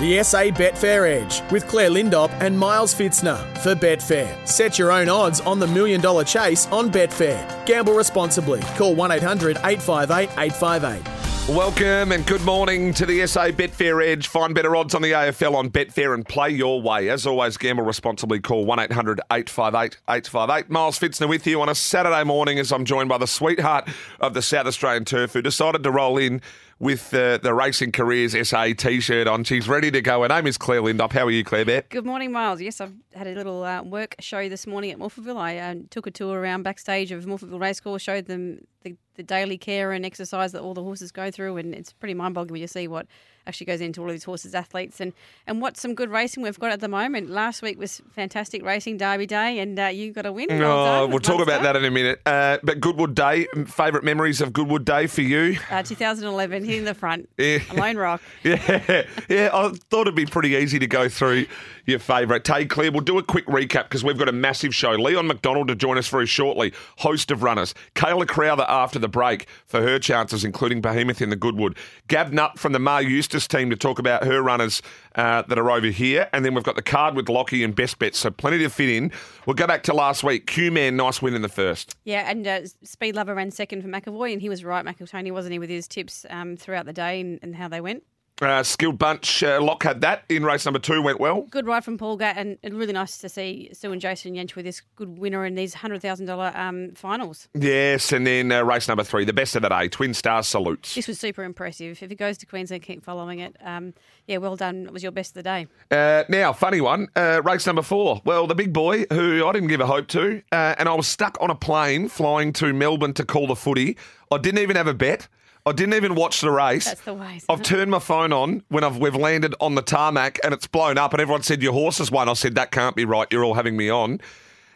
The SA Betfair Edge with Claire Lindop and Miles Fitzner for Betfair. Set your own odds on the million dollar chase on Betfair. Gamble responsibly. Call 1 800 858 858. Welcome and good morning to the SA Betfair Edge. Find better odds on the AFL on Betfair and play your way. As always, gamble responsibly. Call 1 800 858 858. Miles Fitzner with you on a Saturday morning as I'm joined by the sweetheart of the South Australian turf who decided to roll in with uh, the Racing Careers SA t shirt on. She's ready to go. Her name is Claire Lindop. How are you, Claire Bet? Good morning, Miles. Yes, I've had a little uh, work show this morning at Morphettville. I uh, took a tour around backstage of Morphettville Racecourse, showed them the, the daily care and exercise that all the horses go through, and it's pretty mind boggling when you see what actually goes into all of these horses' athletes and, and what some good racing we've got at the moment. Last week was fantastic racing, Derby Day, and uh, you got a win. Well oh, we'll talk about that in a minute. Uh, but Goodwood Day, favourite memories of Goodwood Day for you? Uh, 2011, hitting the front, yeah. Lone Rock. Yeah, yeah. I thought it'd be pretty easy to go through your favourite. Tay Claire, we'll do a quick recap because we've got a massive show. Leon McDonald to join us very shortly, host of runners. Kayla Crowther after the break for her chances, including Behemoth in the Goodwood. Gab Nutt from the Maher Eustace team to talk about her runners uh, that are over here. And then we've got the card with Lockie and Best Bets, so plenty to fit in. We'll go back to last week. Q Man, nice win in the first. Yeah, and uh, Speed Lover ran second for McAvoy, and he was right, McEltoney, wasn't he, with his tips um, throughout the day and, and how they went? Uh, skilled bunch. Uh, Lock had that in race number two, went well. Good ride from Paul Gatt, and, and really nice to see Sue and Jason Yench with this good winner in these $100,000 um, finals. Yes, and then uh, race number three, the best of the day, Twin Star Salutes. This was super impressive. If it goes to Queensland, keep following it. Um, yeah, well done. It was your best of the day. Uh, now, funny one, uh, race number four. Well, the big boy, who I didn't give a hope to, uh, and I was stuck on a plane flying to Melbourne to call the footy. I didn't even have a bet. I didn't even watch the race. That's the way. I've turned my phone on when I've we've landed on the tarmac and it's blown up, and everyone said your horse has won. I said that can't be right. You're all having me on.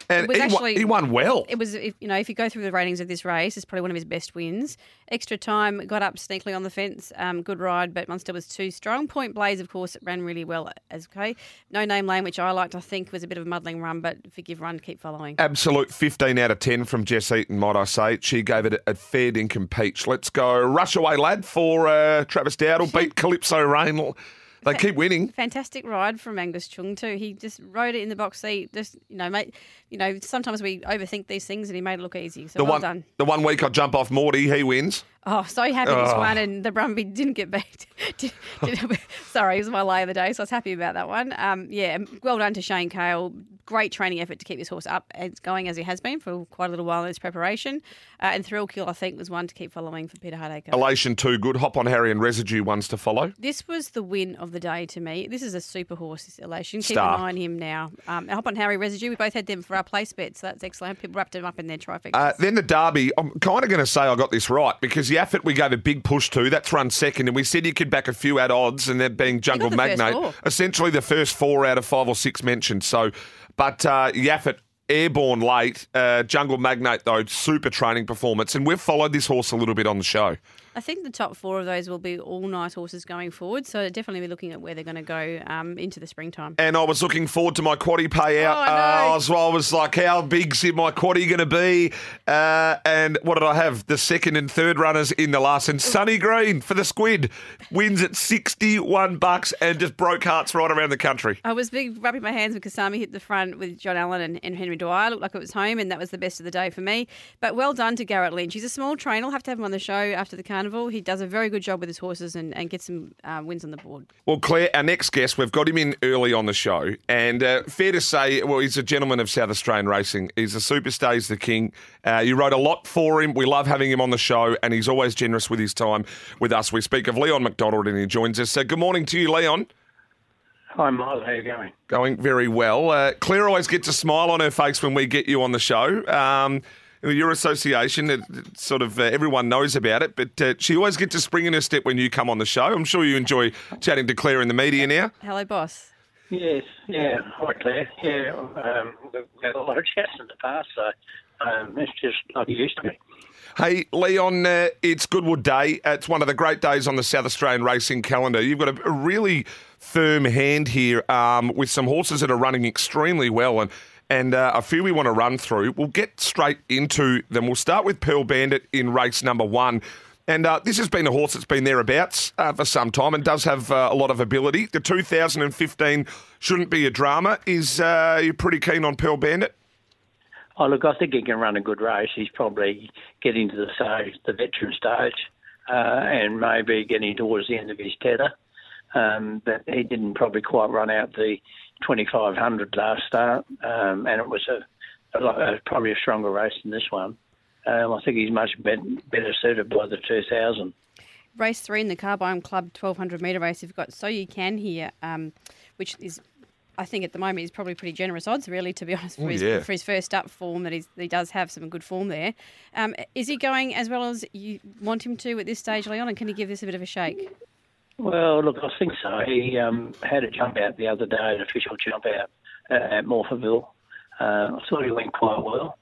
And he, actually, won, he won well. It was, if, you know, if you go through the ratings of this race, it's probably one of his best wins. Extra time, got up sneakily on the fence. Um, good ride, but Munster was too strong. Point Blaze, of course, ran really well as okay. No Name Lane, which I liked, I think was a bit of a muddling run, but forgive run, keep following. Absolute 15 out of 10 from Jess Eaton, might I say. She gave it a, fair dinkum peach. Let's go. Rush away, lad, for uh, Travis Doudle. Beat Calypso Rain. They keep winning. Fantastic ride from Angus Chung too. He just rode it in the box seat. Just you know, mate. You know, sometimes we overthink these things, and he made it look easy. So the well one, done. The one week I jump off Morty, he wins. Oh, so happy this oh. one, and the Brumby didn't get beat. sorry, it was my lay of the day, so I was happy about that one. Um, yeah, well done to Shane Cale. Great training effort to keep his horse up and going as he has been for quite a little while in his preparation. Uh, and Thrill Kill, I think, was one to keep following for Peter Hardacre. Elation too good. Hop on Harry and Residue ones to follow. This was the win of the day to me. This is a super horse, this Elation. Keep Star. an eye on him now. Um, Hop on Harry Residue. We both had them for our place bets, so that's excellent. People wrapped them up in their trifecta. Uh, then the Derby. I'm kind of going to say I got this right because effort we gave a big big push to. That's run second, and we said you could back a few at odds, and that being Jungle Magnate, essentially the first four out of five or six mentioned. So, but uh, Yaffet airborne late. Uh, Jungle Magnate though, super training performance, and we've followed this horse a little bit on the show. I think the top four of those will be all nice horses going forward. So definitely be looking at where they're going to go um, into the springtime. And I was looking forward to my quaddy payout. Oh, I, uh, so I was like, how big's in my quaddy going to be? Uh, and what did I have? The second and third runners in the last. And Sunny Green for the squid wins at 61 bucks and just broke hearts right around the country. I was big rubbing my hands because Kasami hit the front with John Allen and, and Henry Dwyer. Looked like it was home, and that was the best of the day for me. But well done to Garrett Lynch. He's a small trainer. I'll have to have him on the show after the carnival. He does a very good job with his horses and, and gets some uh, wins on the board. Well, Claire, our next guest, we've got him in early on the show. And uh, fair to say, well, he's a gentleman of South Australian racing. He's a superstar, he's the king. Uh, you wrote a lot for him. We love having him on the show, and he's always generous with his time with us. We speak of Leon McDonald, and he joins us. So, good morning to you, Leon. Hi, Miles. How are you going? Going very well. Uh, Claire always gets a smile on her face when we get you on the show. Um, your association, it, it sort of uh, everyone knows about it, but uh, she always gets a spring in her step when you come on the show. I'm sure you enjoy chatting to Claire in the media now. Hello, boss. Yes, yeah, hi Claire. Yeah, um, we've had a lot of chats in the past, so Um, it's just like it used to be. Hey, Leon, uh, it's Goodwood Day. It's one of the great days on the South Australian racing calendar. You've got a, a really firm hand here um, with some horses that are running extremely well and and uh, a few we want to run through. We'll get straight into them. We'll start with Pearl Bandit in race number one. And uh, this has been a horse that's been thereabouts uh, for some time and does have uh, a lot of ability. The 2015 shouldn't be a drama. Is uh, you pretty keen on Pearl Bandit? Oh, look, I think he can run a good race. He's probably getting to the stage, the veteran stage, uh, and maybe getting towards the end of his tether. Um, but he didn't probably quite run out the 2500 last start, um, and it was a, a, a, probably a stronger race than this one. Um, I think he's much better, better suited by the 2000. Race three in the Carbine Club 1200 metre race, you've got So You Can here, um, which is I think at the moment he's probably pretty generous odds, really, to be honest, for, Ooh, his, yeah. for his first up form. That he's, he does have some good form there. Um, is he going as well as you want him to at this stage, Leon? And can he give this a bit of a shake? Well, look, I think so. He um, had a jump out the other day, an official jump out uh, at Morphettville. Uh, I thought he went quite well.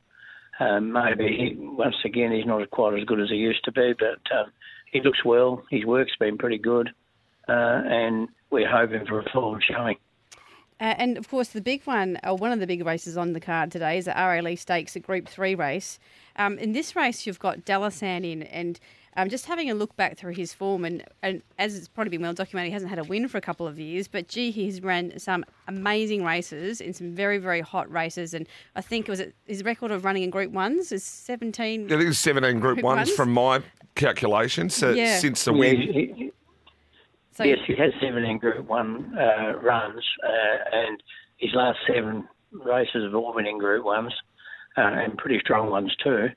Um, maybe he, once again he's not quite as good as he used to be, but um, he looks well. His work's been pretty good, uh, and we're hoping for a forward showing. Uh, and of course, the big one, or one of the big races on the card today, is the RA Lee Stakes, a Group Three race. Um, in this race, you've got Delasan in, and um, just having a look back through his form, and, and as it's probably been well documented, he hasn't had a win for a couple of years. But gee, he's ran some amazing races in some very, very hot races. And I think it was his record of running in Group Ones is 17. I think it's 17 Group, Group ones, ones? from my calculations uh, Yeah. since the Yeah, win. he- he- So yes, he has 17 Group 1 uh, runs, uh, and his last seven races have all been in Group 1s, uh, and pretty strong ones too.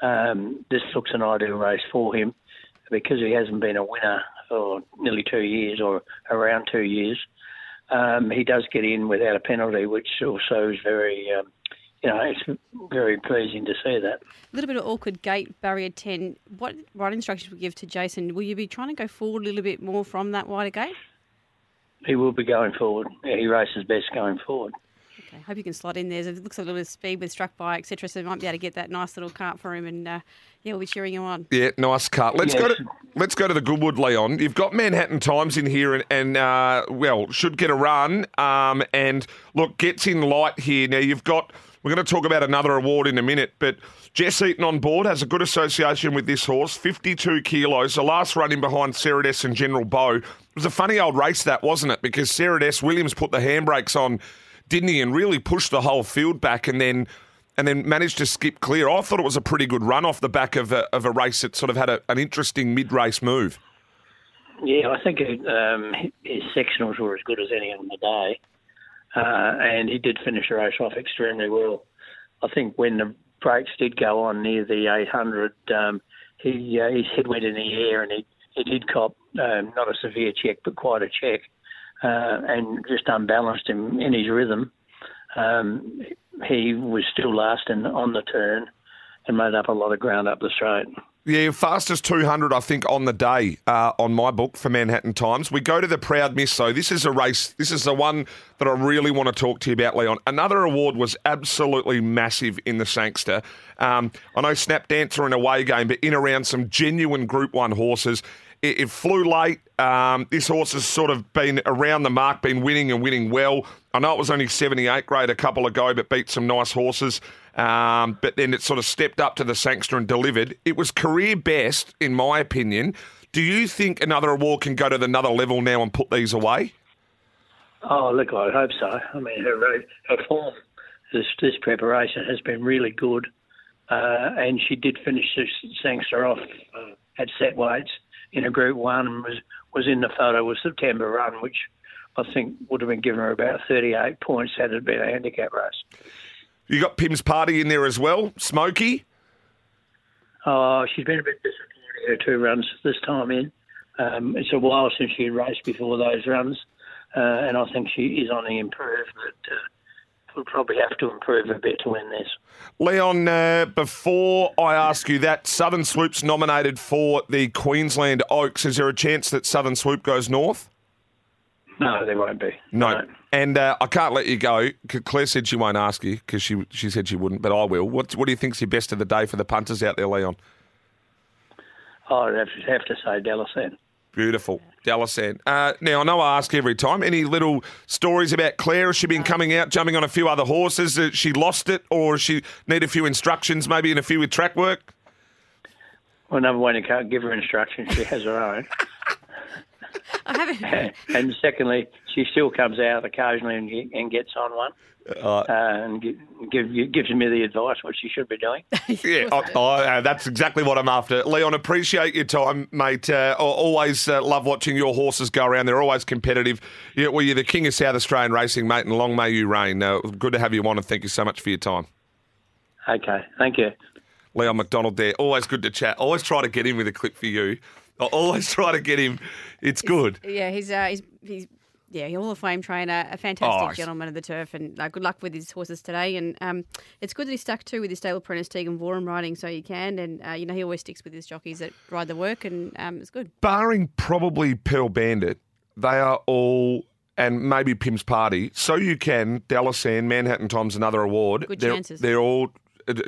Um, this looks an ideal race for him because he hasn't been a winner for nearly two years or around two years. Um, he does get in without a penalty, which also is very, um, you know, it's very pleasing to see that. A little bit of awkward gate, barrier 10. What right instructions would you give to Jason? Will you be trying to go forward a little bit more from that wider gate? He will be going forward. Yeah, he races best going forward. Okay, hope you can slot in there. It looks a little bit of speed with struck by, etc. So you might be able to get that nice little cart for him, and uh, yeah, we'll be cheering you on. Yeah, nice cut. Let's go to let's go to the Goodwood, Leon. You've got Manhattan Times in here, and, and uh, well, should get a run. Um, and look, gets in light here. Now you've got. We're going to talk about another award in a minute, but Jess Eaton on board has a good association with this horse. Fifty-two kilos. The last run in behind Ceradess and General Bow. It was a funny old race, that wasn't it? Because Ceradess Williams put the handbrakes on, didn't he, and really pushed the whole field back, and then and then managed to skip clear. I thought it was a pretty good run off the back of a, of a race that sort of had a, an interesting mid race move. Yeah, I think um, his sectionals were as good as any on the day, uh, and he did finish the race off extremely well. I think when the brakes did go on near the 800, um, he uh, his head went in the air and he, he did cop um, not a severe check but quite a check, uh, and just unbalanced him in his rhythm. Um, he was still last in, on the turn and made up a lot of ground up the straight. Yeah, fastest 200, I think, on the day uh, on my book for Manhattan Times. We go to the Proud Miss, though. This is a race. This is the one that I really want to talk to you about, Leon. Another award was absolutely massive in the Sangster. Um, I know Snap Dancer in a away game, but in around some genuine Group 1 horses. It, it flew late. Um, this horse has sort of been around the mark, been winning and winning well. I know it was only 78 grade a couple ago, but beat some nice horses. Um, but then it sort of stepped up to the Sangster and delivered. It was career best, in my opinion. Do you think another award can go to another level now and put these away? Oh, look, I hope so. I mean, her her form this this preparation has been really good, uh, and she did finish this Sangster off uh, at set weights in a Group One and was was in the photo with September run, which I think would have been given her about 38 points had it been a handicap race. You got Pim's Party in there as well, Smoky. Oh, she's been a bit disappointing her two runs this time in. Um, it's a while since she had raced before those runs, uh, and I think she is on the improve, but uh, will probably have to improve a bit to win this. Leon, uh, before I ask you that, Southern Swoop's nominated for the Queensland Oaks. Is there a chance that Southern Swoop goes north? No, there won't be. No. And uh, I can't let you go. Claire said she won't ask you because she she said she wouldn't, but I will. What what do you think's your best of the day for the punters out there, Leon? I'd have to, have to say Delasan. Beautiful, Delasan. Uh, now I know I ask every time. Any little stories about Claire? Has she been coming out, jumping on a few other horses? Has she lost it, or she need a few instructions, maybe in a few with track work? Well, number one, you can't give her instructions. She has her own. I haven't. and secondly, she still comes out occasionally and, and gets on one. Uh, and gi- give, gives me the advice what she should be doing. Yeah, I, I, uh, that's exactly what I'm after. Leon, appreciate your time, mate. Uh, I always uh, love watching your horses go around. They're always competitive. You well, you're the king of South Australian racing, mate, and long may you reign. Uh, good to have you on, and thank you so much for your time. Okay, thank you. Leon McDonald there. Always good to chat. Always try to get in with a clip for you. I always try to get him. It's good. Yeah, he's uh, he's he's yeah, Hall of Fame trainer, a fantastic Oh, gentleman of the turf, and uh, good luck with his horses today. And um, it's good that he stuck to with his stable apprentice Teaghan Voorham riding, so he can. And uh, you know he always sticks with his jockeys that ride the work, and um, it's good. Barring probably Pearl Bandit, they are all. And maybe Pim's Party. So you can, Dallas and Manhattan Times, another award. Good they're, chances. They're all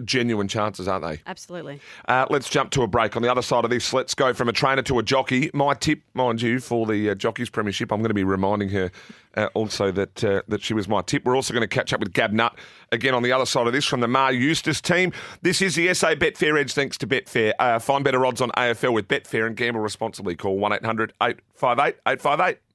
genuine chances, aren't they? Absolutely. Uh, let's jump to a break. On the other side of this, let's go from a trainer to a jockey. My tip, mind you, for the uh, Jockeys Premiership, I'm going to be reminding her uh, also that uh, that she was my tip. We're also going to catch up with Gab Nutt again on the other side of this from the Maher Eustace team. This is the SA Betfair Edge thanks to Betfair. Uh, find better odds on AFL with Betfair and gamble responsibly. Call 1 800 858 858.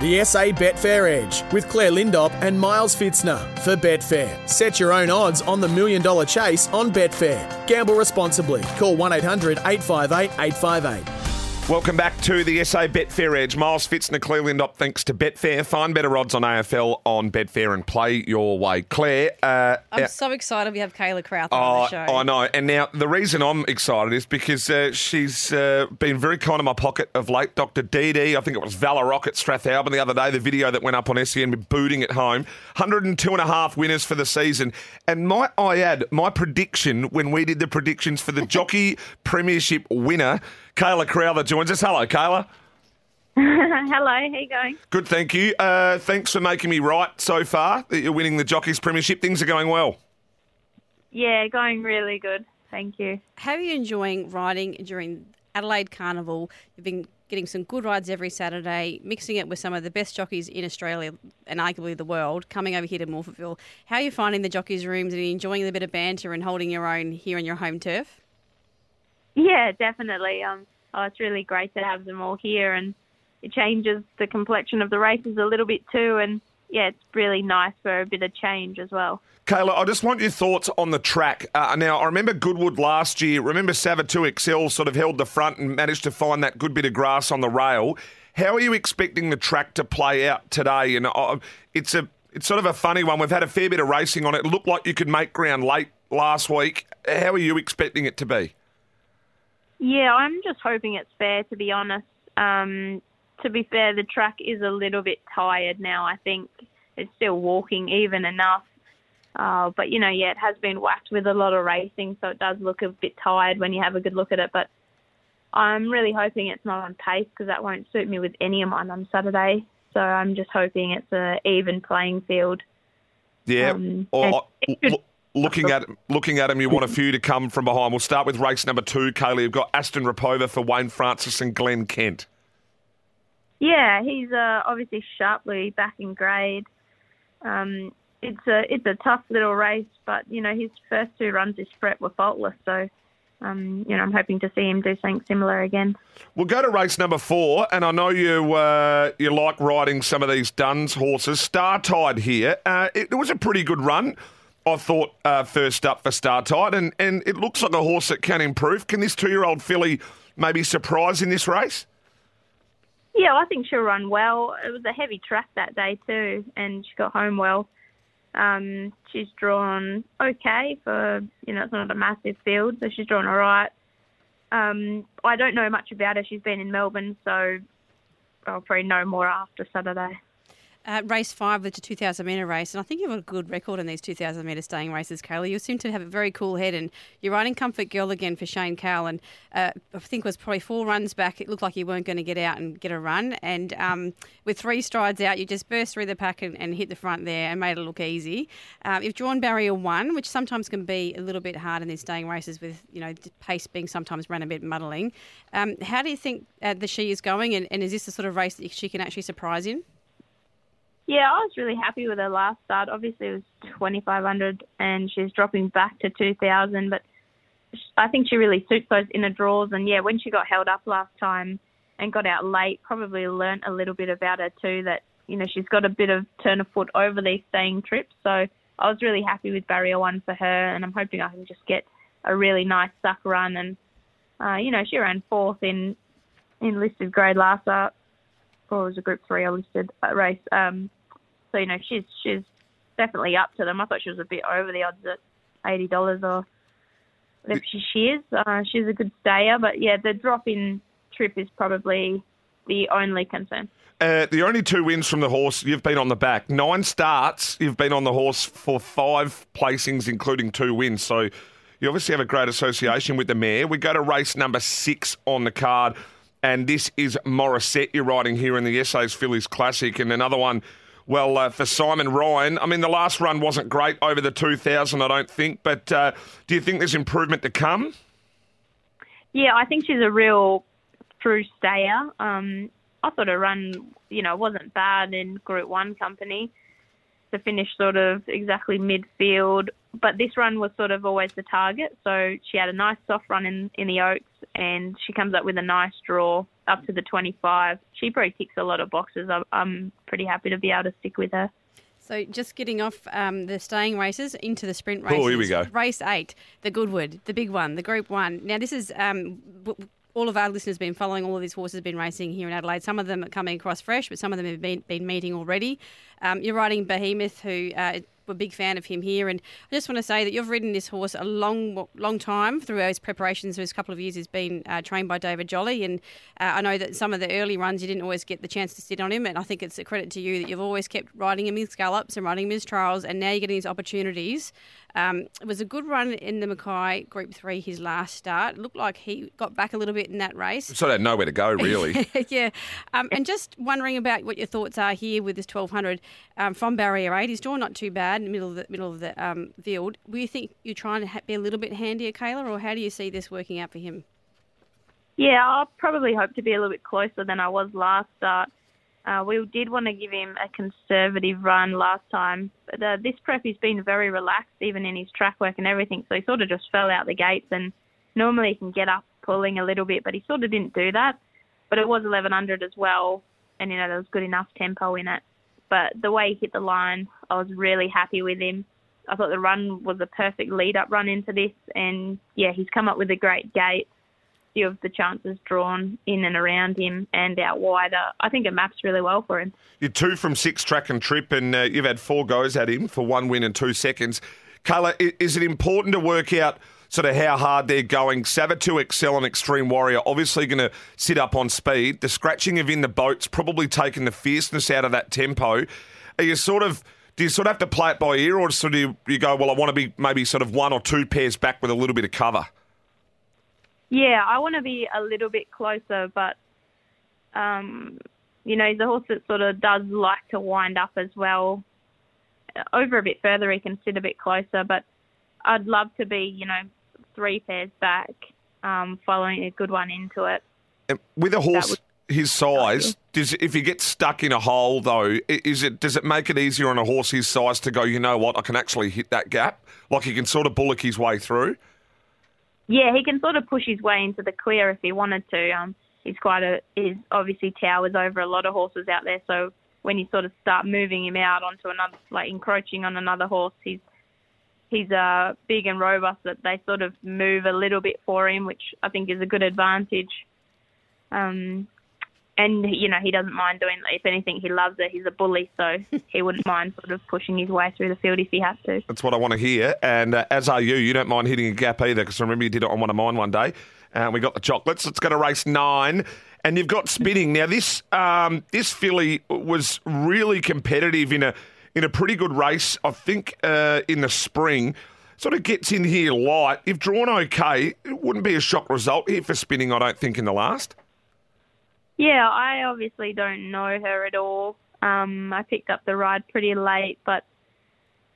The SA Betfair Edge with Claire Lindop and Miles Fitzner for Betfair. Set your own odds on the million dollar chase on Betfair. Gamble responsibly. Call 1 800 858 858. Welcome back to the SA Betfair Edge. Miles Fitzner, Claire Lindop, thanks to Betfair. Find better odds on AFL on Betfair and play your way. Claire, uh, I'm uh, so excited we have Kayla Crowther on Oh, the show. I know. And now the reason I'm excited is because uh, she's uh, been very kind in my pocket of late. Dr. Dee Dee, I think it was Valor Rock at Strathalbyn the other day, the video that went up on SEN booting at home. 102 and a half winners for the season. And might I add, my prediction when we did the predictions for the Jockey Premiership winner, Kayla Crowther joins us. Hello, Kayla. Hello, how you going? Good, thank you. Uh, thanks for making me right so far that you're winning the Jockeys Premiership. Things are going well. Yeah, going really good. Thank you. How are you enjoying riding during Adelaide Carnival? You've been getting some good rides every Saturday, mixing it with some of the best jockeys in Australia and arguably the world, coming over here to Morphettville. How are you finding the jockeys' rooms and are you enjoying the bit of banter and holding your own here on your home turf? Yeah, definitely. Um, oh, it's really great to have them all here, and it changes the complexion of the races a little bit too. And yeah, it's really nice for a bit of change as well. Kayla, I just want your thoughts on the track. Uh, now, I remember Goodwood last year. Remember Savatoxl sort of held the front and managed to find that good bit of grass on the rail. How are you expecting the track to play out today? And uh, it's a it's sort of a funny one. We've had a fair bit of racing on it. It looked like you could make ground late last week. How are you expecting it to be? Yeah, I'm just hoping it's fair, to be honest. Um, to be fair, the track is a little bit tired now. I think it's still walking even enough. Uh, but, you know, yeah, it has been whacked with a lot of racing, so it does look a bit tired when you have a good look at it. But I'm really hoping it's not on pace because that won't suit me with any of mine on Saturday. So I'm just hoping it's a even playing field. Yeah. Um, or, and or- it should- lo- looking at looking at him, you want a few to come from behind. We'll start with race number two, Kaylee. You've got Aston Rapova for Wayne Francis and Glenn Kent. Yeah, he's uh, obviously sharply back in grade. Um, it's a it's a tough little race, but you know his first two runs this prep were faultless. So, um, you know, I'm hoping to see him do something similar again. We'll go to race number four, and I know you uh, you like riding some of these Duns horses. Star Tide here, uh, it, it was a pretty good run. I thought uh, first up for Star Tide, and, and it looks like a horse that can improve. Can this two year old filly maybe surprise in this race? Yeah, I think she'll run well. It was a heavy track that day too, and she got home well. Um, she's drawn okay for you know it's not a massive field, so she's drawn all right. Um, I don't know much about her. She's been in Melbourne, so I'll probably know more after Saturday. Uh, race five with the 2,000 metre race, and I think you have got a good record in these 2,000 metre staying races, Kayla. You seem to have a very cool head, and you're riding Comfort Girl again for Shane Cowell, and uh, I think it was probably four runs back. It looked like you weren't going to get out and get a run, and um, with three strides out, you just burst through the pack and, and hit the front there and made it look easy. Um, you've drawn barrier one, which sometimes can be a little bit hard in these staying races with you know pace being sometimes run a bit muddling. Um, how do you think uh, the she is going, and, and is this the sort of race that she can actually surprise in? Yeah, I was really happy with her last start. Obviously, it was 2,500 and she's dropping back to 2,000, but I think she really suits those inner draws. And yeah, when she got held up last time and got out late, probably learnt a little bit about her too that, you know, she's got a bit of turn of foot over these staying trips. So I was really happy with barrier one for her and I'm hoping I can just get a really nice suck run. And, uh, you know, she ran fourth in, in listed grade last up, or was a group three listed uh, race. Um, so you know she's she's definitely up to them. I thought she was a bit over the odds at eighty dollars or if she, she is. Uh, she's a good stayer, but yeah, the drop in trip is probably the only concern. Uh, the only two wins from the horse, you've been on the back. Nine starts, you've been on the horse for five placings, including two wins. So you obviously have a great association with the mare. We go to race number six on the card, and this is Morissette you're riding here in the SA's Fillies Classic, and another one well, uh, for Simon Ryan, I mean, the last run wasn't great over the 2,000, I don't think, but uh, do you think there's improvement to come? Yeah, I think she's a real true stayer. Um, I thought her run, you know, wasn't bad in Group 1 company to finish sort of exactly midfield. But this run was sort of always the target. So she had a nice soft run in, in the Oaks and she comes up with a nice draw up to the 25. She probably ticks a lot of boxes. I'm, I'm pretty happy to be able to stick with her. So just getting off um, the staying races into the sprint races. Oh, here we go. Race eight, the Goodwood, the big one, the Group One. Now this is um, all of our listeners have been following all of these horses have been racing here in Adelaide. Some of them are coming across fresh, but some of them have been, been meeting already. Um, you're riding Behemoth, who uh, we're a big fan of him here. And I just want to say that you've ridden this horse a long, long time through his preparations. For his couple of years, he's been uh, trained by David Jolly, and uh, I know that some of the early runs you didn't always get the chance to sit on him. And I think it's a credit to you that you've always kept riding him his gallops and riding him his trials, and now you're getting his opportunities. Um, it was a good run in the Mackay Group Three. His last start it looked like he got back a little bit in that race. So they had nowhere to go, really. yeah, um, and just wondering about what your thoughts are here with this 1200 um, from barrier eight. He's drawn not too bad in the middle of the middle of the um, field. Do you think you're trying to be a little bit handier, Kayla, or how do you see this working out for him? Yeah, I probably hope to be a little bit closer than I was last start. Uh, we did want to give him a conservative run last time, but uh, this prep he's been very relaxed, even in his track work and everything. So he sort of just fell out the gates, and normally he can get up pulling a little bit, but he sort of didn't do that. But it was 1100 as well, and you know there was good enough tempo in it. But the way he hit the line, I was really happy with him. I thought the run was a perfect lead up run into this, and yeah, he's come up with a great gate few of the chances drawn in and around him and out wider. I think it maps really well for him. You're two from six track and trip, and uh, you've had four goes at him for one win and two seconds. Kayla, is it important to work out sort of how hard they're going? Savatoxl and Extreme Warrior obviously going to sit up on speed. The scratching of in the boat's probably taken the fierceness out of that tempo. Are you sort of do you sort of have to play it by ear, or sort of you go, well, I want to be maybe sort of one or two pairs back with a little bit of cover? Yeah, I want to be a little bit closer, but um, you know, he's a horse that sort of does like to wind up as well. Over a bit further, he can sit a bit closer, but I'd love to be, you know, three pairs back, um, following a good one into it. And with a horse his size, does if he gets stuck in a hole though, is it does it make it easier on a horse his size to go? You know what? I can actually hit that gap. Like he can sort of bullock his way through. Yeah, he can sort of push his way into the clear if he wanted to. Um, he's quite a he's obviously towers over a lot of horses out there. So when you sort of start moving him out onto another, like encroaching on another horse, he's he's uh, big and robust that they sort of move a little bit for him, which I think is a good advantage. Um, and you know he doesn't mind doing. If anything, he loves it. He's a bully, so he wouldn't mind sort of pushing his way through the field if he has to. That's what I want to hear. And uh, as are you, you don't mind hitting a gap either, because remember you did it on one of mine one day. And uh, we got the chocolates. It's going to race nine. and you've got spinning. Now this um, this filly was really competitive in a in a pretty good race. I think uh, in the spring. Sort of gets in here light. If drawn okay, it wouldn't be a shock result here for spinning. I don't think in the last. Yeah, I obviously don't know her at all. Um, I picked up the ride pretty late, but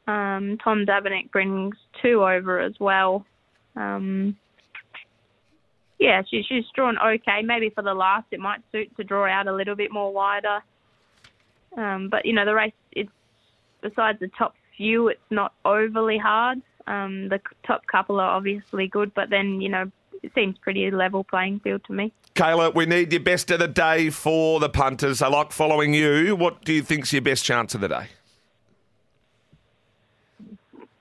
um, Tom Dabernig brings two over as well. Um, yeah, she, she's drawn okay. Maybe for the last, it might suit to draw out a little bit more wider. Um, but you know, the race, it's besides the top few, it's not overly hard. Um, the top couple are obviously good, but then you know, it seems pretty level playing field to me. Kayla, we need your best of the day for the punters. I like following you. What do you think's your best chance of the day?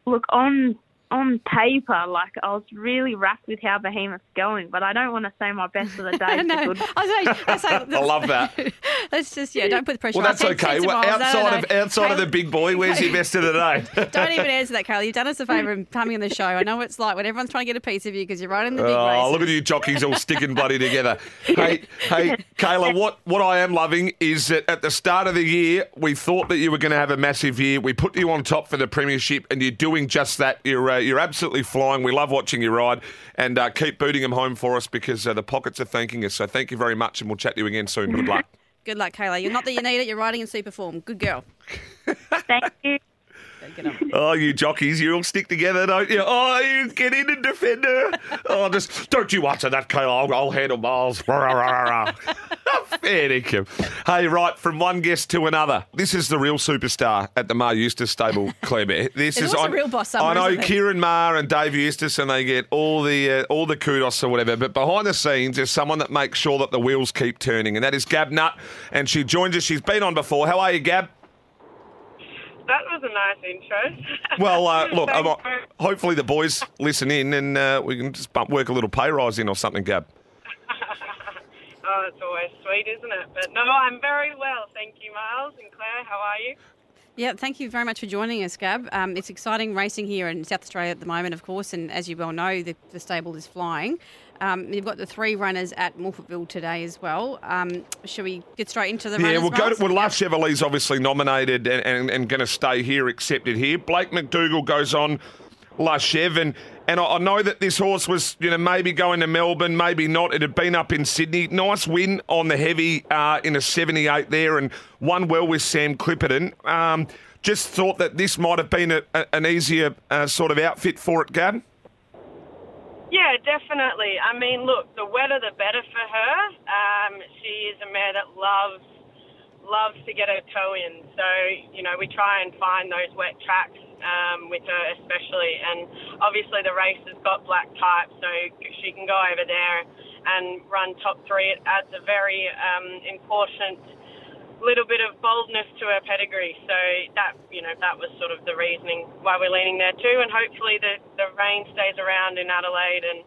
Look on on paper, like I was really rapt with how Behemoth's going, but I don't want to say my best of the day. no, good. I, was, I, was like, I love that. let's just yeah, don't put the pressure. Well, on. that's okay. Well, miles. No, no, outside no. of outside of the big boy, where's your best of the day? Don't even answer that, Carly. You've done us a favour in coming on the show. I know what it's like when everyone's trying to get a piece of you because you're right in the big Oh, races. look at you jockeys all sticking bloody together. Hey, hey, Kayla, what, what I am loving is that at the start of the year, we thought that you were going to have a massive year. We put you on top for the premiership, and you're doing just that. You're uh, you're absolutely flying. We love watching you ride, and uh, keep booting them home for us because uh, the pockets are thanking us. So thank you very much, and we'll chat to you again soon. Good luck. Good luck, Kayla. You're not that you need it. You're riding in super form. Good girl. Thank you. Get on. Oh, you jockeys, you all stick together, don't you? Oh, you get in and defend her. Oh, just don't you answer that, Kayla. I'll, I'll handle Miles. Fair dinkum. Hey, right, from one guest to another. This is the real superstar at the Maher Eustace stable, Bear. This There's is I- real boss I know? Ciaron Maher and Dave Eustace, and they get all the uh, all the kudos or whatever. But behind the scenes, there's someone that makes sure that the wheels keep turning, and that is Gab Nutt. And she joins us. She's been on before. How are you, Gab? That was a nice intro. Well, uh, look, I'm, Thanks hopefully the boys listen in and uh, we can just bump, work a little pay rise in or something, Gab. oh, it's always sweet, isn't it? But no, I'm very well, thank you, Miles and Claire. How are you? Yeah, thank you very much for joining us, Gab. Um, it's exciting racing here in South Australia at the moment, of course, and as you well know, the, the stable is flying. Um, you've got the three runners at Morphettville today as well. Um, shall we get straight into the Yeah, we'll go to, well, Love Chevrolet's obviously nominated and, and, and going to stay here, accepted here. Blaike McDougall goes on La Chev, and, and I, I know that this horse was, you know, maybe going to Melbourne, maybe not. It had been up in Sydney. Nice win on the heavy uh, in a 78 there and won well with Sam Clipperton. Um, just thought that this might have been a, a, an easier uh, sort of outfit for it, Gab. Yeah, definitely. I mean, look, the wetter the better for her. Um, she is a mare that loves loves to get her toe in. So, you know, we try and find those wet tracks um, with her especially. And obviously the race has got black type, so she can go over there and run top three. It adds a very um, important little bit of boldness to her pedigree. So that, you know, that was sort of the reasoning why we're leaning there too. And hopefully the, the rain stays around in Adelaide and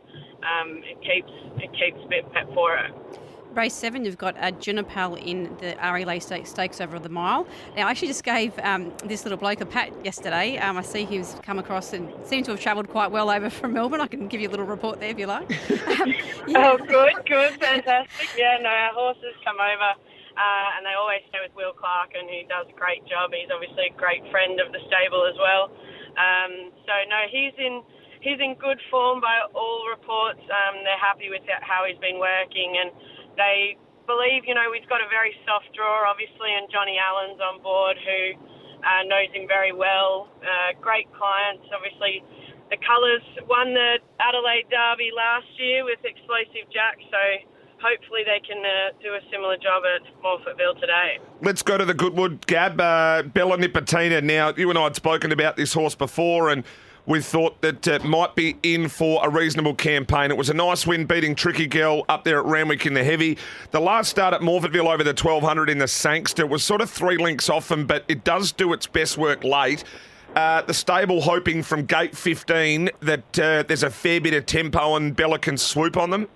um, it keeps it keeps a bit pet for her. Race seven, you've got uh, Junipal in the RA Lee Stakes, stakes over the mile. Now, I actually just gave um, this little bloke a pat yesterday. Um, I see he's come across and seems to have travelled quite well over from Melbourne. I can give you a little report there if you like. Um, yeah. Oh, good, good, fantastic. Yeah, no, our horses come over, uh, and they always stay with Will Clark, and he does a great job. He's obviously a great friend of the stable as well. Um, so no, he's in he's in good form by all reports. Um, they're happy with how he's been working, and they believe, you know, we've got a very soft draw, obviously, and Johnny Allen's on board, who uh, knows him very well. Uh, great clients, obviously. The colours won the Adelaide Derby last year with Explosive Jack, so hopefully they can uh, do a similar job at Morphettville today. Let's go to the Goodwood, Gab. Uh, Bella Nipotina. Now, you and I had spoken about this horse before, and we thought that might be in for a reasonable campaign. It was a nice win beating Tricky Girl up there at Randwick in the heavy. The last start at Morphettville over the 1200 in the Sangster was sort of three links off him, but it does do its best work late. Uh, the stable hoping from gate 15 that uh, there's a fair bit of tempo and Bella can swoop on them.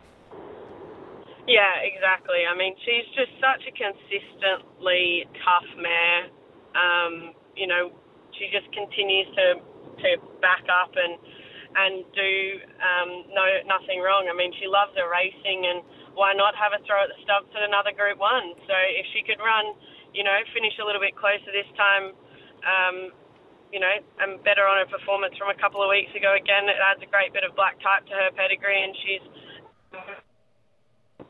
Yeah, exactly. I mean, she's just such a consistently tough mare. Um, you know, she just continues to to back up and and do um, no nothing wrong. I mean, she loves her racing, and why not have a throw at the stumps at another Group One? So if she could run, you know, finish a little bit closer this time. Um, you know, and better on her performance from a couple of weeks ago. Again, it adds a great bit of black type to her pedigree, and she's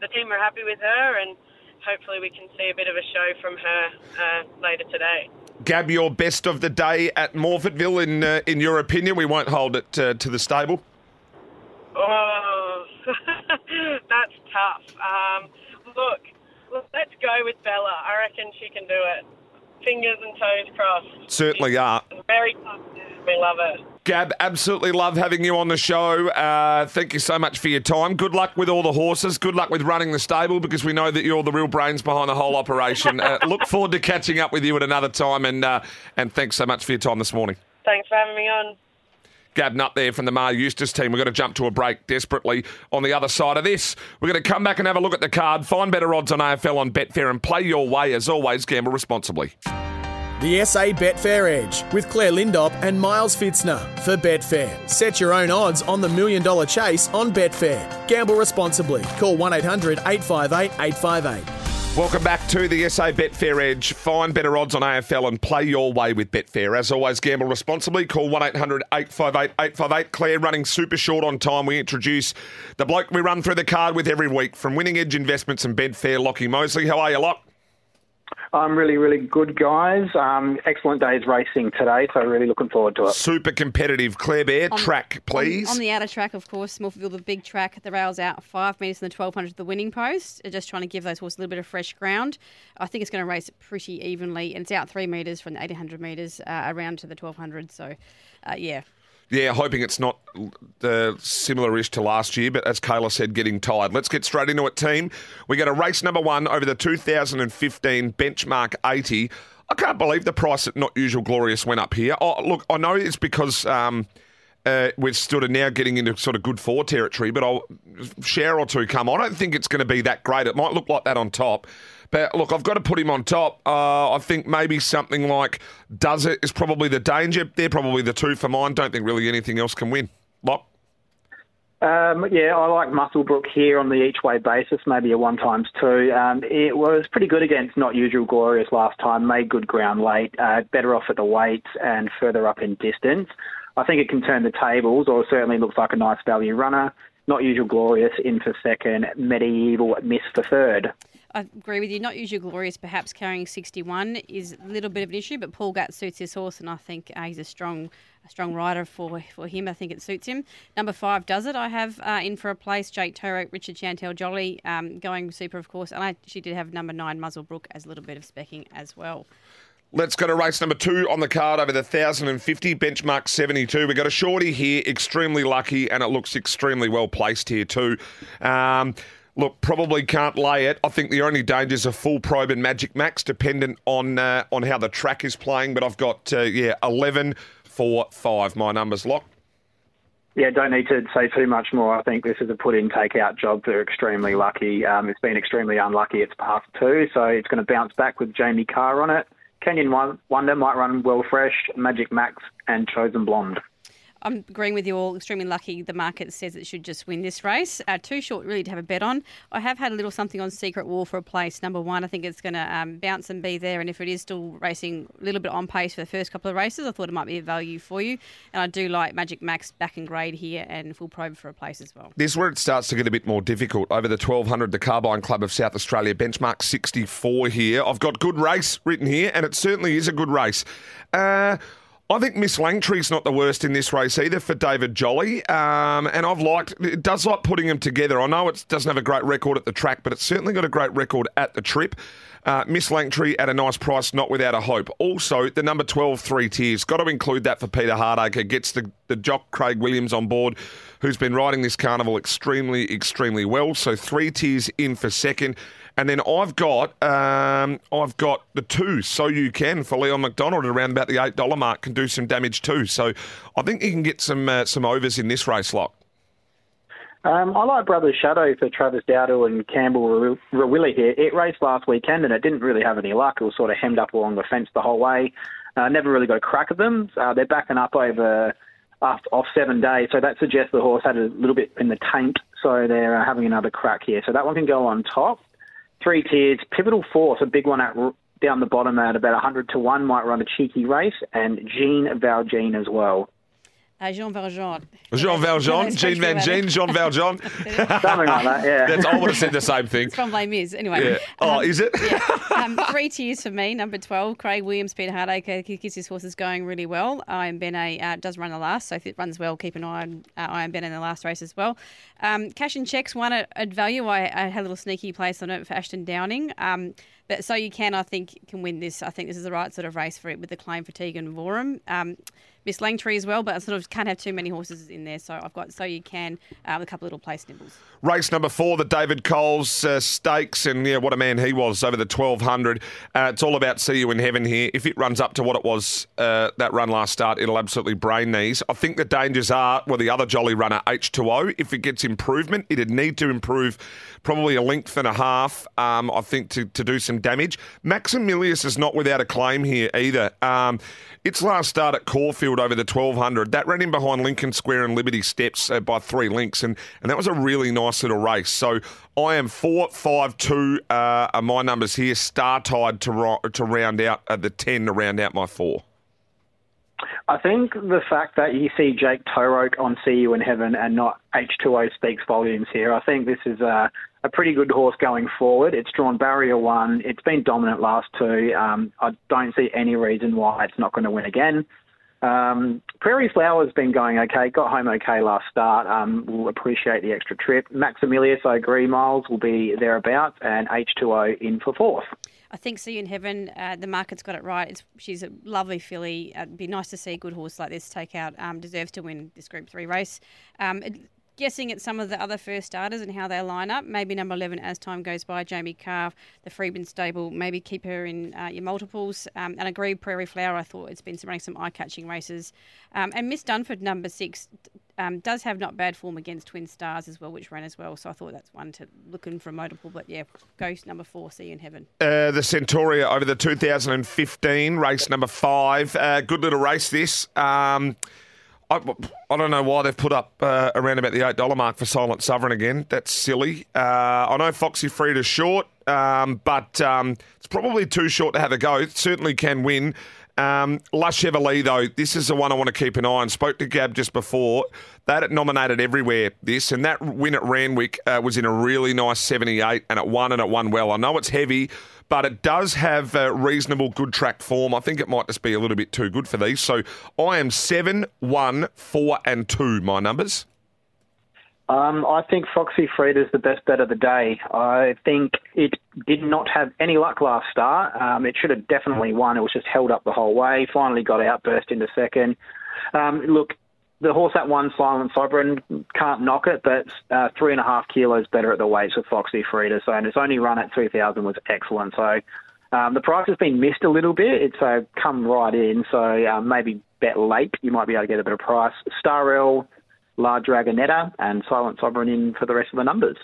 the team are happy with her, and hopefully we can see a bit of a show from her uh, later today. Gab, your best of the day at Morphettville, in uh, in your opinion? We won't hold it uh, to the stable. Oh, that's tough. Um, look, let's go with Bella. I reckon she can do it. Fingers and toes crossed. Certainly are. Very tough. We love it. Gab, absolutely love having you on the show. Uh, thank you so much for your time. Good luck with all the horses. Good luck with running the stable because we know that you're the real brains behind the whole operation. uh, look forward to catching up with you at another time, and uh, and thanks so much for your time this morning. Thanks for having me on. Gab Nutt there from the Maher Eustace team. We're going to jump to a break desperately on the other side of this. We're going to come back and have a look at the card, find better odds on AFL on Betfair, and play your way. As always, gamble responsibly. The SA Betfair Edge with Claire Lindop and Miles Fitzner for Betfair. Set your own odds on the million dollar chase on Betfair. Gamble responsibly. Call 1 800 858 858. Welcome back to the SA Betfair Edge. Find better odds on AFL and play your way with Betfair. As always, gamble responsibly. Call 1 800 858 858. Claire running super short on time. We introduce the bloke we run through the card with every week from Winning Edge Investments and Betfair, Lockie Mosley. How are you, Lock? I'm really, really good, guys. Um, excellent day's racing today, so really looking forward to it. Super competitive. Claire Bear, On- track, please. On, on the outer track, of course, Smallville, the big track, the rails out five metres and the 1200 to the winning post. Just trying to give those horses a little bit of fresh ground. I think it's going to race pretty evenly, and it's out three metres from the 1800 metres uh, around to the 1200. So, uh, yeah. Yeah, hoping it's not the similar-ish to last year, but as Kayla said, getting tired. Let's get straight into it, team. We got a race number one over the 2015 benchmark 80. I can't believe the price at Not Usual Glorious went up here. Oh, look, I know it's because um, uh, we're sort of now getting into sort of good four territory, but I'll share or two come. I don't think it's going to be that great. It might look like that on top. But look, I've got to put him on top. Uh, I think maybe something like Does It is probably the danger. They're probably the two for mine. Don't think really anything else can win. Lock. Um, yeah, I like Musselbrook here on the each way basis, maybe a one times two. Um, it was pretty good against Not Usual Glorious last time, made good ground late, uh, better off at the weights and further up in distance. I think it can turn the tables, or certainly looks like a nice value runner. Not Usual Glorious in for second, Medieval miss for third. I agree with you. Not usually glorious, perhaps carrying 61 is a little bit of an issue, but Paul Gatt suits his horse, and I think uh, he's a strong, a strong rider for for him. I think it suits him. Number five does it. I have uh, in for a place Jake Toro, Richard Chantel Jolly, um, going super, of course, and I actually did have number nine Muzzlebrook as a little bit of specking as well. Let's go to race number two on the card over the 1050, benchmark 72. We've got a shorty here, extremely lucky, and it looks extremely well placed here too. Um, look, probably can't lay it. I think the only danger is a full probe and Magic Max, dependent on uh, on how the track is playing. But I've got, uh, yeah, 11, 4, 5. My number's locked. Yeah, don't need to say too much more. I think this is a put in, take out job. They're extremely lucky. Um, it's been extremely unlucky. It's past two, so it's going to bounce back with Jamie Kah on it. Kenyon Wonder might run well fresh, Magic Max, and Chosen Blonde. I'm agreeing with you all. Extremely lucky. The market says it should just win this race. Uh, too short, really, to have a bet on. I have had a little something on Secret War for a place. Number one, I think it's going to um, bounce and be there. And if it is still racing a little bit on pace for the first couple of races, I thought it might be a value for you. And I do like Magic Max back in grade here and full probe for a place as well. This is where it starts to get a bit more difficult. Over the 1200, the Carbine Club of South Australia, benchmark 64 here. I've got good race written here, and it certainly is a good race. Uh, I think Miss Langtree's not the worst in this race either for David Jolly, um, and I've liked it does like putting them together. I know it doesn't have a great record at the track, but it's certainly got a great record at the trip. Uh, Miss Langtree at a nice price, not without a hope. Also, the number 12, Three Tiers. Got to include that for Peter Hardacre. Gets the, the jock Craig Williams on board, who's been riding this carnival extremely, extremely well. So Three Tiers in for second. And then I've got um, I've got the two, so you can for Leon McDonald around about the eight dollar mark can do some damage too. So I think he can get some uh, some overs in this race lot. Um, I like Brothers Shadow for Travis Doudle and Campbell Rawiller here. It raced last weekend and it didn't really have any luck. It was sort of hemmed up along the fence the whole way. Uh, never really got a crack at them. Uh, they're backing up over off, off seven days. So that suggests the horse had a little bit in the tank. So they're uh, having another crack here. So that one can go on top. Three tiers. Pivotal Force, a big one at down the bottom at about 100 to 1, might run a cheeky race. And Jean Valjean as well. Uh, Jean Valjean. Jean Valjean, That's Jean Van French Jean, Jean Valjean. Something like that, yeah. That's, I would have said the same thing. It's from Les Mis. Anyway. Yeah. Oh, is it? um, three tiers for me. Number 12, Craig Williams, Peter Hardacre. Kiss his horse is going really well. Iron Bene uh, does run the last, so if it runs well, keep an eye on uh, Iron Ben in the last race as well. Um, cash and checks, one at, at value. I, I had a little sneaky place on it for Ashton Downing. Um, but so you can, I think, can win this. I think this is the right sort of race for it with the claim fatigue and Voorham. Um, Miss Langtree as well, but I sort of can't have too many horses in there. So I've got so you can with a couple little place nibbles. Race number four, the David Coles uh, Stakes, and yeah, what a man he was over the 1200. Uh, it's all about see you in heaven here. If it runs up to what it was uh, that run last start, it'll absolutely brain these. I think the dangers are well, the other jolly runner H2O. If it gets improvement, it'd need to improve probably a length and a half. Um, I think to to do some damage. Maximilius is not without a claim here either. Um, its last start at Caulfield over the 1200, that ran in behind Lincoln Square and Liberty Steps uh, by three links, and, and that was a really nice little race. So I am four, five, two uh, are my numbers here. Star tied to ro- to round out uh, the ten to round out my four. I think the fact that you see Jake Toeroek on See You in Heaven and not H2O speaks volumes here. I think this is a, a pretty good horse going forward. It's drawn barrier one. It's been dominant last two. Um, I don't see any reason why it's not going to win again. Um, Prairie Flower's been going okay, got home okay last start. Um, we'll appreciate the extra trip. Maximilius, I agree, Miles will be thereabouts, and H2O in for fourth. I think See You in Heaven, uh, the market's got it right. It's, she's a lovely filly. It'd be nice to see a good horse like this take out. Um, deserves to win this Group 3 race. Um, it, guessing at some of the other first starters and how they line up. Maybe number 11 as time goes by, Jamie Kah, the Freeman stable, maybe keep her in uh, your multiples. Um, and agree, Prairie Flower, I thought it's been running some eye catching races. Um, and Miss Dunford, number six, um, does have not bad form against Twin Stars as well, which ran as well. So I thought that's one to look in for a multiple. But yeah, Ghost number four, see you in heaven. Uh, the Centaurea over the 2015 race number five. Uh, good little race this. Um, I, I don't know why they've put up uh, around about the eight dollar mark for Silent Sovereign again. That's silly. Uh, I know Foxy Frida's short, um, but um, it's probably too short to have a go. It certainly can win. Um, La though, this is the one I want to keep an eye on. Spoke to Gab just before. That nominated everywhere, this, and that win at Randwick uh, was in a really nice 78, and it won, and it won well. I know it's heavy, but it does have uh, reasonable good track form. I think it might just be a little bit too good for these. So I am 7, 1, 4, and 2, my numbers. Um, I think Foxy Frieda is the best bet of the day. I think it did not have any luck last start. Um, it should have definitely won. It was just held up the whole way. Finally got out, burst into second. Um, look, the horse that won, Silent Sovereign, can't knock it, but uh, three and a half kilos better at the weights with Foxy Frieda. So, and its only run at 2,000 was excellent. So, um, the price has been missed a little bit. It's uh, come right in. So, um, maybe bet late. You might be able to get a better price. Starrel, La Dragonetta, and Silent Sovereign in for the rest of the numbers.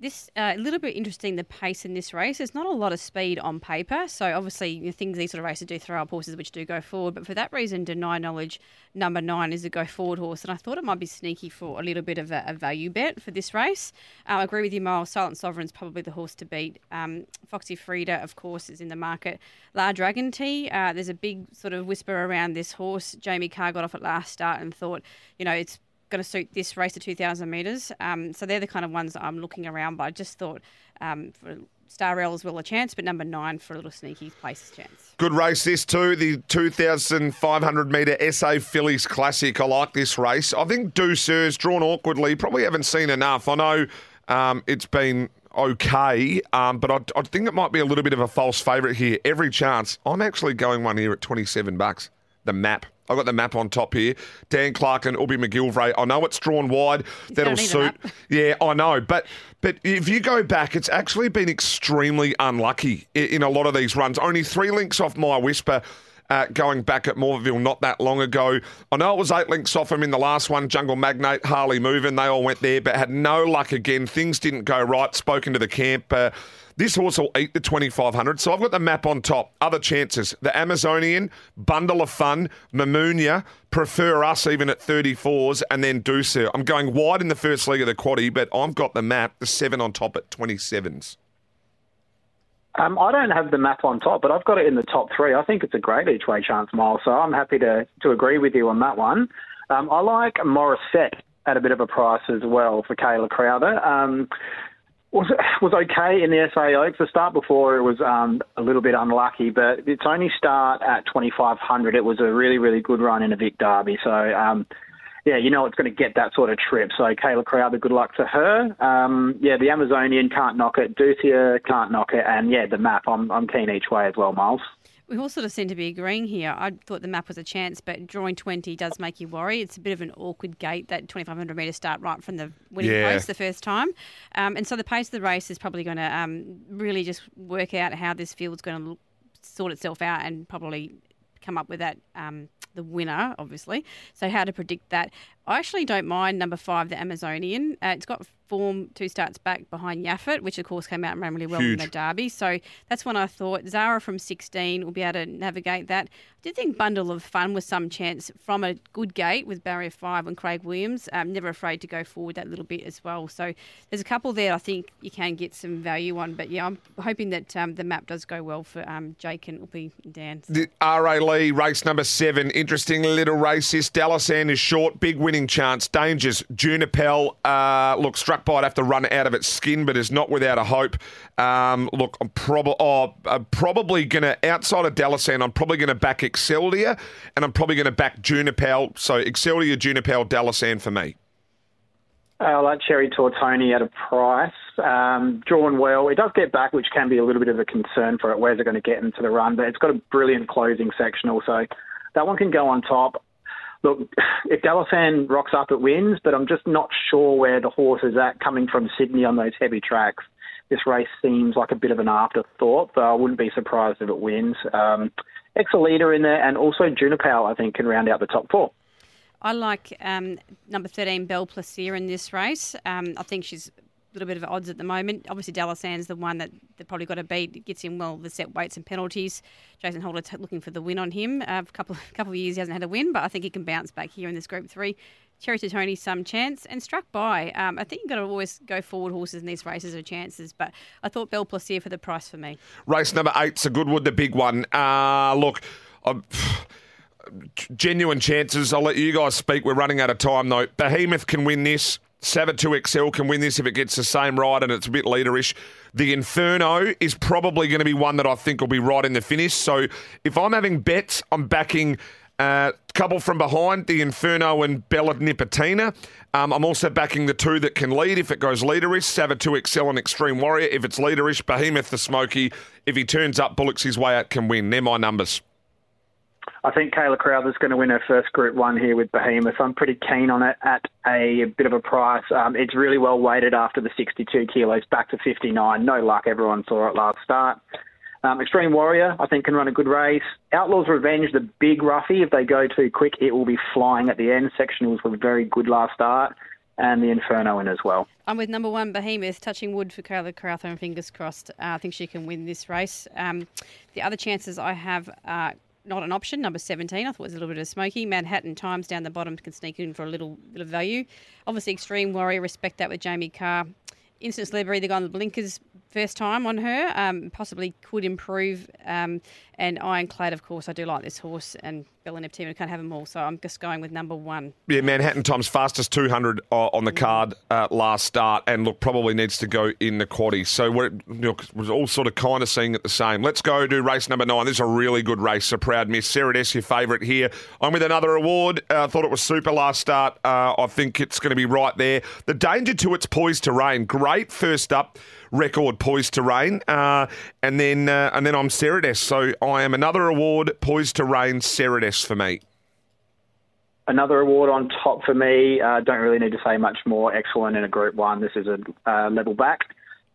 This uh, a little bit interesting. The pace in this race. There's not a lot of speed on paper, so obviously you know, things these sort of races do throw up horses which do go forward. But for that reason, Deny Knowledge number nine is a go forward horse, and I thought it might be sneaky for a little bit of a, a value bet for this race. Uh, I agree with you, Miles. Silent Sovereign's probably the horse to beat. Um, Foxy Frida, of course, is in the market. La Dragonetta. Uh, there's a big sort of whisper around this horse. Jamie Kah got off at last start and thought, you know, it's going to suit this race of 2,000 metres. Um, so they're the kind of ones I'm looking around. But I just thought um, for Star Rail as well a chance, but number nine for a little sneaky places chance. Good race this too, the 2,500 metre SA Fillies Classic. I like this race. I think Douceur's drawn awkwardly. Probably haven't seen enough. I know um, it's been okay, um, but I, I think it might be a little bit of a false favourite here. Every chance. I'm actually going one here at 27 bucks. The map. I've got the map on top here. Dan Clark and Ubi McGilvray. I know it's drawn wide. That'll suit. Yeah, I know. But but if you go back, it's actually been extremely unlucky in, in a lot of these runs. Only three links off my whisper. Uh, going back at Morville not that long ago. I know it was eight links off him in the last one, Jungle Magnate, Harley Moving. They all went there, but had no luck again. Things didn't go right. Spoken to the camp. Uh, this horse will eat the 2500. So I've got the map on top. Other chances. The Amazonian, Bundle of Fun, Mamunia, Prefer Us even at 34s, and then Deucer. I'm going wide in the first leg of the quaddy, but I've got the map, the seven on top at 27s. Um, I don't have the map on top, but I've got it in the top three. I think it's a great each way chance mile, so I'm happy to, to agree with you on that one. Um, I like Morissette at a bit of a price as well for Kayla Crowther. Um, was was okay in the SA Oaks. The start before it was um, a little bit unlucky, but its only start at 2500. It was a really really good run in a Vic Derby. So um, yeah, you know it's going to get that sort of trip. So Kayla Crowther, good luck to her. Um, yeah, the Amazonian can't knock it. Ducia can't knock it, and yeah, the map. I'm I'm keen each way as well, Miles. We all sort of seem to be agreeing here. I thought the map was a chance, but drawing 20 does make you worry. It's a bit of an awkward gate, that 2,500 metre start right from the winning Yeah. post the first time. Um, and so the pace of the race is probably going to um, really just work out how this field's going to sort itself out and probably come up with that um, the winner, obviously. So how to predict that? I actually don't mind number five, the Amazonian. Uh, it's got form two starts back behind Yaffet, which of course came out and ran really well Huge. in the Derby. So that's when I thought Zara from 16 will be able to navigate that. I did think Bundle of Fun was some chance from a good gate with Barrier 5 and Craig Williams. Um, never afraid to go forward that little bit as well. So there's a couple there I think you can get some value on. But yeah, I'm hoping that um, the map does go well for um, Jake and Upi and Dan. The RA Lee, race number seven. Interesting little race. This Dalasan is short, big winning chance. Dangers. Junipel, uh, look, struck by it after run out of its skin, but is not without a hope. Um, look, I'm, prob- oh, I'm probably going to, outside of Dalasan, I'm probably going to back Exceldia and I'm probably going to back Junipel. So Exceldia, Junipel, Dalasan for me. I like Cherry Tortoni at a price. Um, drawn well. It does get back, which can be a little bit of a concern for it. Where's it going to get into the run? But it's got a brilliant closing sectional, so that one can go on top. Look, if Dalasan rocks up, it wins, but I'm just not sure where the horse is at coming from Sydney on those heavy tracks. This race seems like a bit of an afterthought, though I wouldn't be surprised if it wins. Um, Exalita in there, and also Junipal, I think, can round out the top four. I like um, number 13, Belle Plaisir, in this race. Um, I think she's little bit of odds at the moment. Obviously, Dalasan's the one that they've probably got to beat. It gets him, well, the set weights and penalties. Jason Holder t- looking for the win on him. Uh, a couple, couple of years he hasn't had a win, but I think he can bounce back here in this Group 3. Cherry Tortoni, some chance, and struck by. Um, I think you've got to always go forward horses in these races are chances, but I thought Belle Plaisir for the price for me. Race number eight's a good one, the big one. Uh, look, genuine chances. I'll let you guys speak. We're running out of time, though. Behemoth can win this. Savatoxl can win this if it gets the same ride and it's a bit leaderish. The Inferno is probably going to be one that I think will be right in the finish. So if I'm having bets, I'm backing a couple from behind, the Inferno and Bella Nipotina. Um, I'm also backing the two that can lead if it goes leaderish. Savatoxl and Extreme Warrior. If it's leaderish, Behemoth the Smoky. If he turns up, Bullocks his way out can win. They're my numbers. I think Kayla Crowther's going to win her first Group One here with Behemoth. I'm pretty keen on it at a bit of a price. Um, it's really well weighted after the 62 kilos back to 59. No luck. Everyone saw it last start. Um, Extreme Warrior, I think, can run a good race. Outlaws Revenge, the big roughie. If they go too quick, it will be flying at the end. Sectionals were very good last start, and the Inferno in as well. I'm with number one Behemoth, touching wood for Kayla Crowther, and fingers crossed. Uh, I think she can win this race. Um, the other chances I have are not an option. Number 17, I thought was a little bit of smoky. Manhattan Times down the bottom can sneak in for a little bit of value. Obviously, Extreme Warrior, respect that with Jamie Kah. Instant Celebrity, the guy on the blinkers, first time on her, um, possibly could improve. Um, and Ironclad, of course, I do like this horse, and Bella Nipotina, I can't have them all, so I'm just going with number one. Yeah, Manhattan Times fastest 200 uh, on the card uh, last start, and look, probably needs to go in the quaddy. So we're, look, we're all sort of kind of seeing it the same. Let's go do race number nine. This is a really good race, a proud miss. Sarah Dess, your favourite here. I'm with another award. I uh, thought it was super last start. Uh, I think it's going to be right there. The danger to it's poised to rain. Great first up record poised to rain, uh, and then uh, and then I'm Cerides. So I am another award poised to rain. Cerides for me. Another award on top for me. Uh, don't really need to say much more. Excellent in a Group One. This is a uh, level back.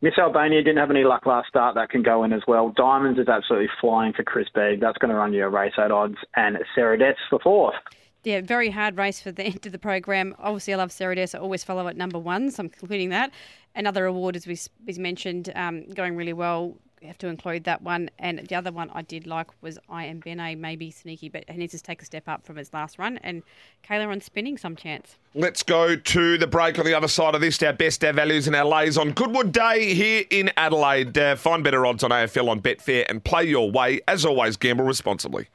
Miss Albania didn't have any luck last start. That can go in as well. Diamonds is absolutely flying for Chris Begg. That's going to run you a race at odds. And Seradets for fourth. Yeah, very hard race for the end of the program. Obviously, I love Seradets. I always follow at number one, so I'm concluding that. Another award, as we, we mentioned, um, going really well have to include that one. And the other one I did like was I am Bene, maybe sneaky, but he needs to take a step up from his last run. And Kayla on spinning some chance. Let's go to the break on the other side of this. Our best, our values, and our lays on Goodwood Day here in Adelaide. Uh, find better odds on AFL on Betfair and play your way. As always, gamble responsibly.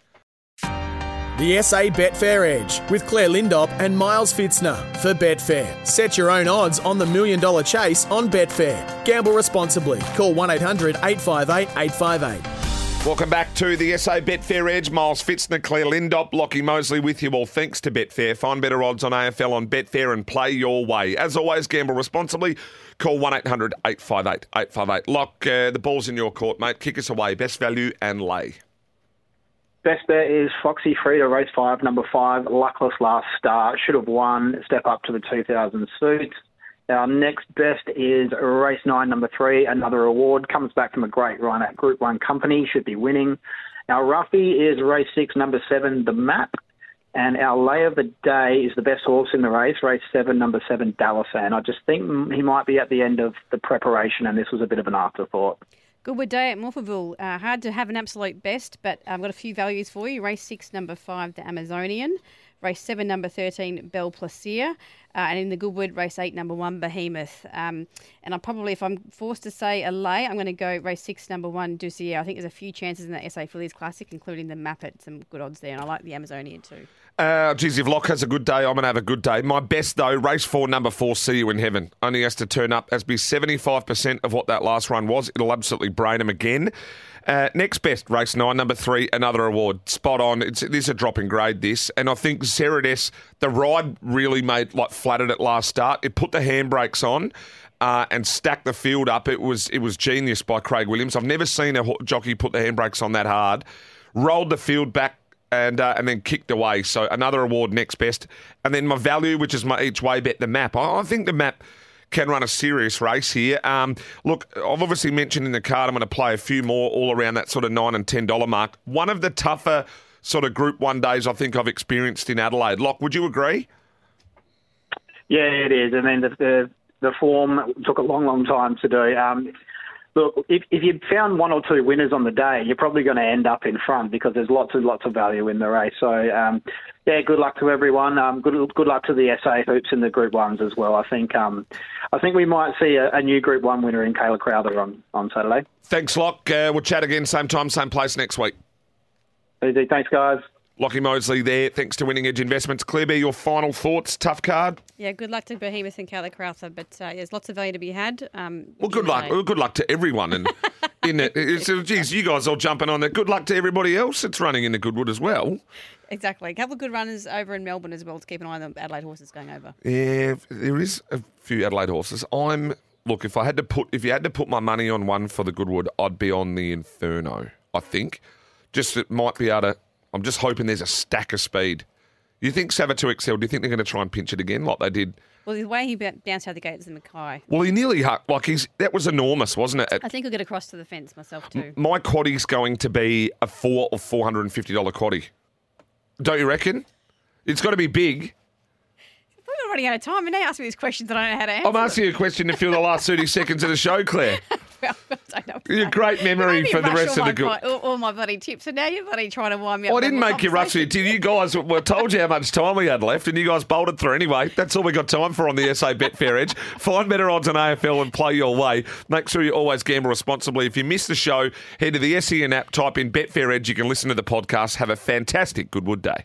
The SA Betfair Edge with Claire Lindop and Miles Fitzner for Betfair. Set your own odds on the million dollar chase on Betfair. Gamble responsibly. Call 1 800 858 858. Welcome back to the SA Betfair Edge. Miles Fitzner, Claire Lindop, Lockie Mosley with you all. Thanks to Betfair. Find better odds on AFL on Betfair and play your way. As always, gamble responsibly. Call 1 800 858 858. Lock, uh, the ball's in your court, mate. Kick us away. Best value and lay. Best bet is Foxy Frida, race five, number five. Luckless last start, should have won. Step up to the 2000 suits. Our next best is race nine, number three. Another award comes back from a great run at Group One company. Should be winning. Our roughie is race six, number seven, the map. And our lay of the day is the best horse in the race, race seven, number seven, Dalasan. I just think he might be at the end of the preparation, and this was a bit of an afterthought. Goodwood Day at Morphettville. Uh, hard to have an absolute best, but I've got a few values for you. Race six, number five, the Amazonian. Race seven, number 13, Belle Plaisir. Uh, and in the Goodwood, race eight, number one, Behemoth. Um, and I probably, if I'm forced to say a lay, I'm going to go race six, number one, Ducier. I think there's a few chances in the SA Fillies Classic, including the map at some good odds there. And I like the Amazonian too. Uh, geez, if Locke has a good day, I'm going to have a good day. My best, though, race four, number four, See You in Heaven. Only has to turn up as be 75% of what that last run was. It'll absolutely brain him again. Uh, next best, race nine, number three, another award. Spot on. It's, this is a drop in grade, this. And I think Seredes, the ride really made, like, flattered at last start. It put the handbrakes on. Uh, and stacked the field up. It was it was genius by Craig Williams. I've never seen a jockey put the handbrakes on that hard. Rolled the field back and uh, and then kicked away. So another award next best. And then my value, which is my each way bet, the map. I, I think the map can run a serious race here. Um, look, I've obviously mentioned in the card I'm going to play a few more all around that sort of nine and ten dollar mark. One of the tougher sort of Group One days I think I've experienced in Adelaide. Lock, would you agree? Yeah, it is. I mean, the, the the form took a long, long time to do. Um, look, if, if you found one or two winners on the day, you're probably going to end up in front because there's lots and lots of value in the race. So, um, yeah, good luck to everyone. Um, good good luck to the SA hoops in the Group Ones as well. I think um, I think we might see a, a, new Group One winner in Kayla Crowther on on Saturday. Thanks, Lock. Uh, we'll chat again same time, same place next week. Easy. Thanks, guys. Lockie Mosley there. Thanks to Winning Edge Investments. Claire, be your final thoughts. Tough card. Yeah, good luck to Behemoth and Kayla Crowther, but uh, there's lots of value to be had. Um, well, good luck. Well, good luck to everyone. And in it, it's, geez, you guys all jumping on that. Good luck to everybody else that's running in the Goodwood as well. Exactly. A couple of good runners over in Melbourne as well to keep an eye on the Adelaide horses going over. Yeah, there is a few Adelaide horses. I'm look. If I had to put, if you had to put my money on one for the Goodwood, I'd be on the Inferno. I think, just it might be able to I'm just hoping there's a stack of speed. You think Savatoxl, do you think they're going to try and pinch it again like they did? Well, the way he bounced out the gates in Mackay. Well, he nearly, like, he's that was enormous, wasn't it? I think he'll get across to the fence myself, too. My quaddie's going to be a four or $450 quaddie. Don't you reckon? It's got to be big. Running out of time, and now ask me these questions that I don't know how to answer. I'm asking you a question to fill the last 30 seconds of the show, Claire. well, I don't know. Your great memory for the rest of the group. All, all, my bloody tips, and now you're bloody trying to wind me up. I didn't make you rush for it. You guys were told you how much time we had left, and you guys bolted through anyway. That's all we got time for on the SA Betfair Edge. Find better odds on AFL and play your way. Make sure you always gamble responsibly. If you miss the show, head to the SEN app, type in Betfair Edge. You can listen to the podcast. Have a fantastic Goodwood day.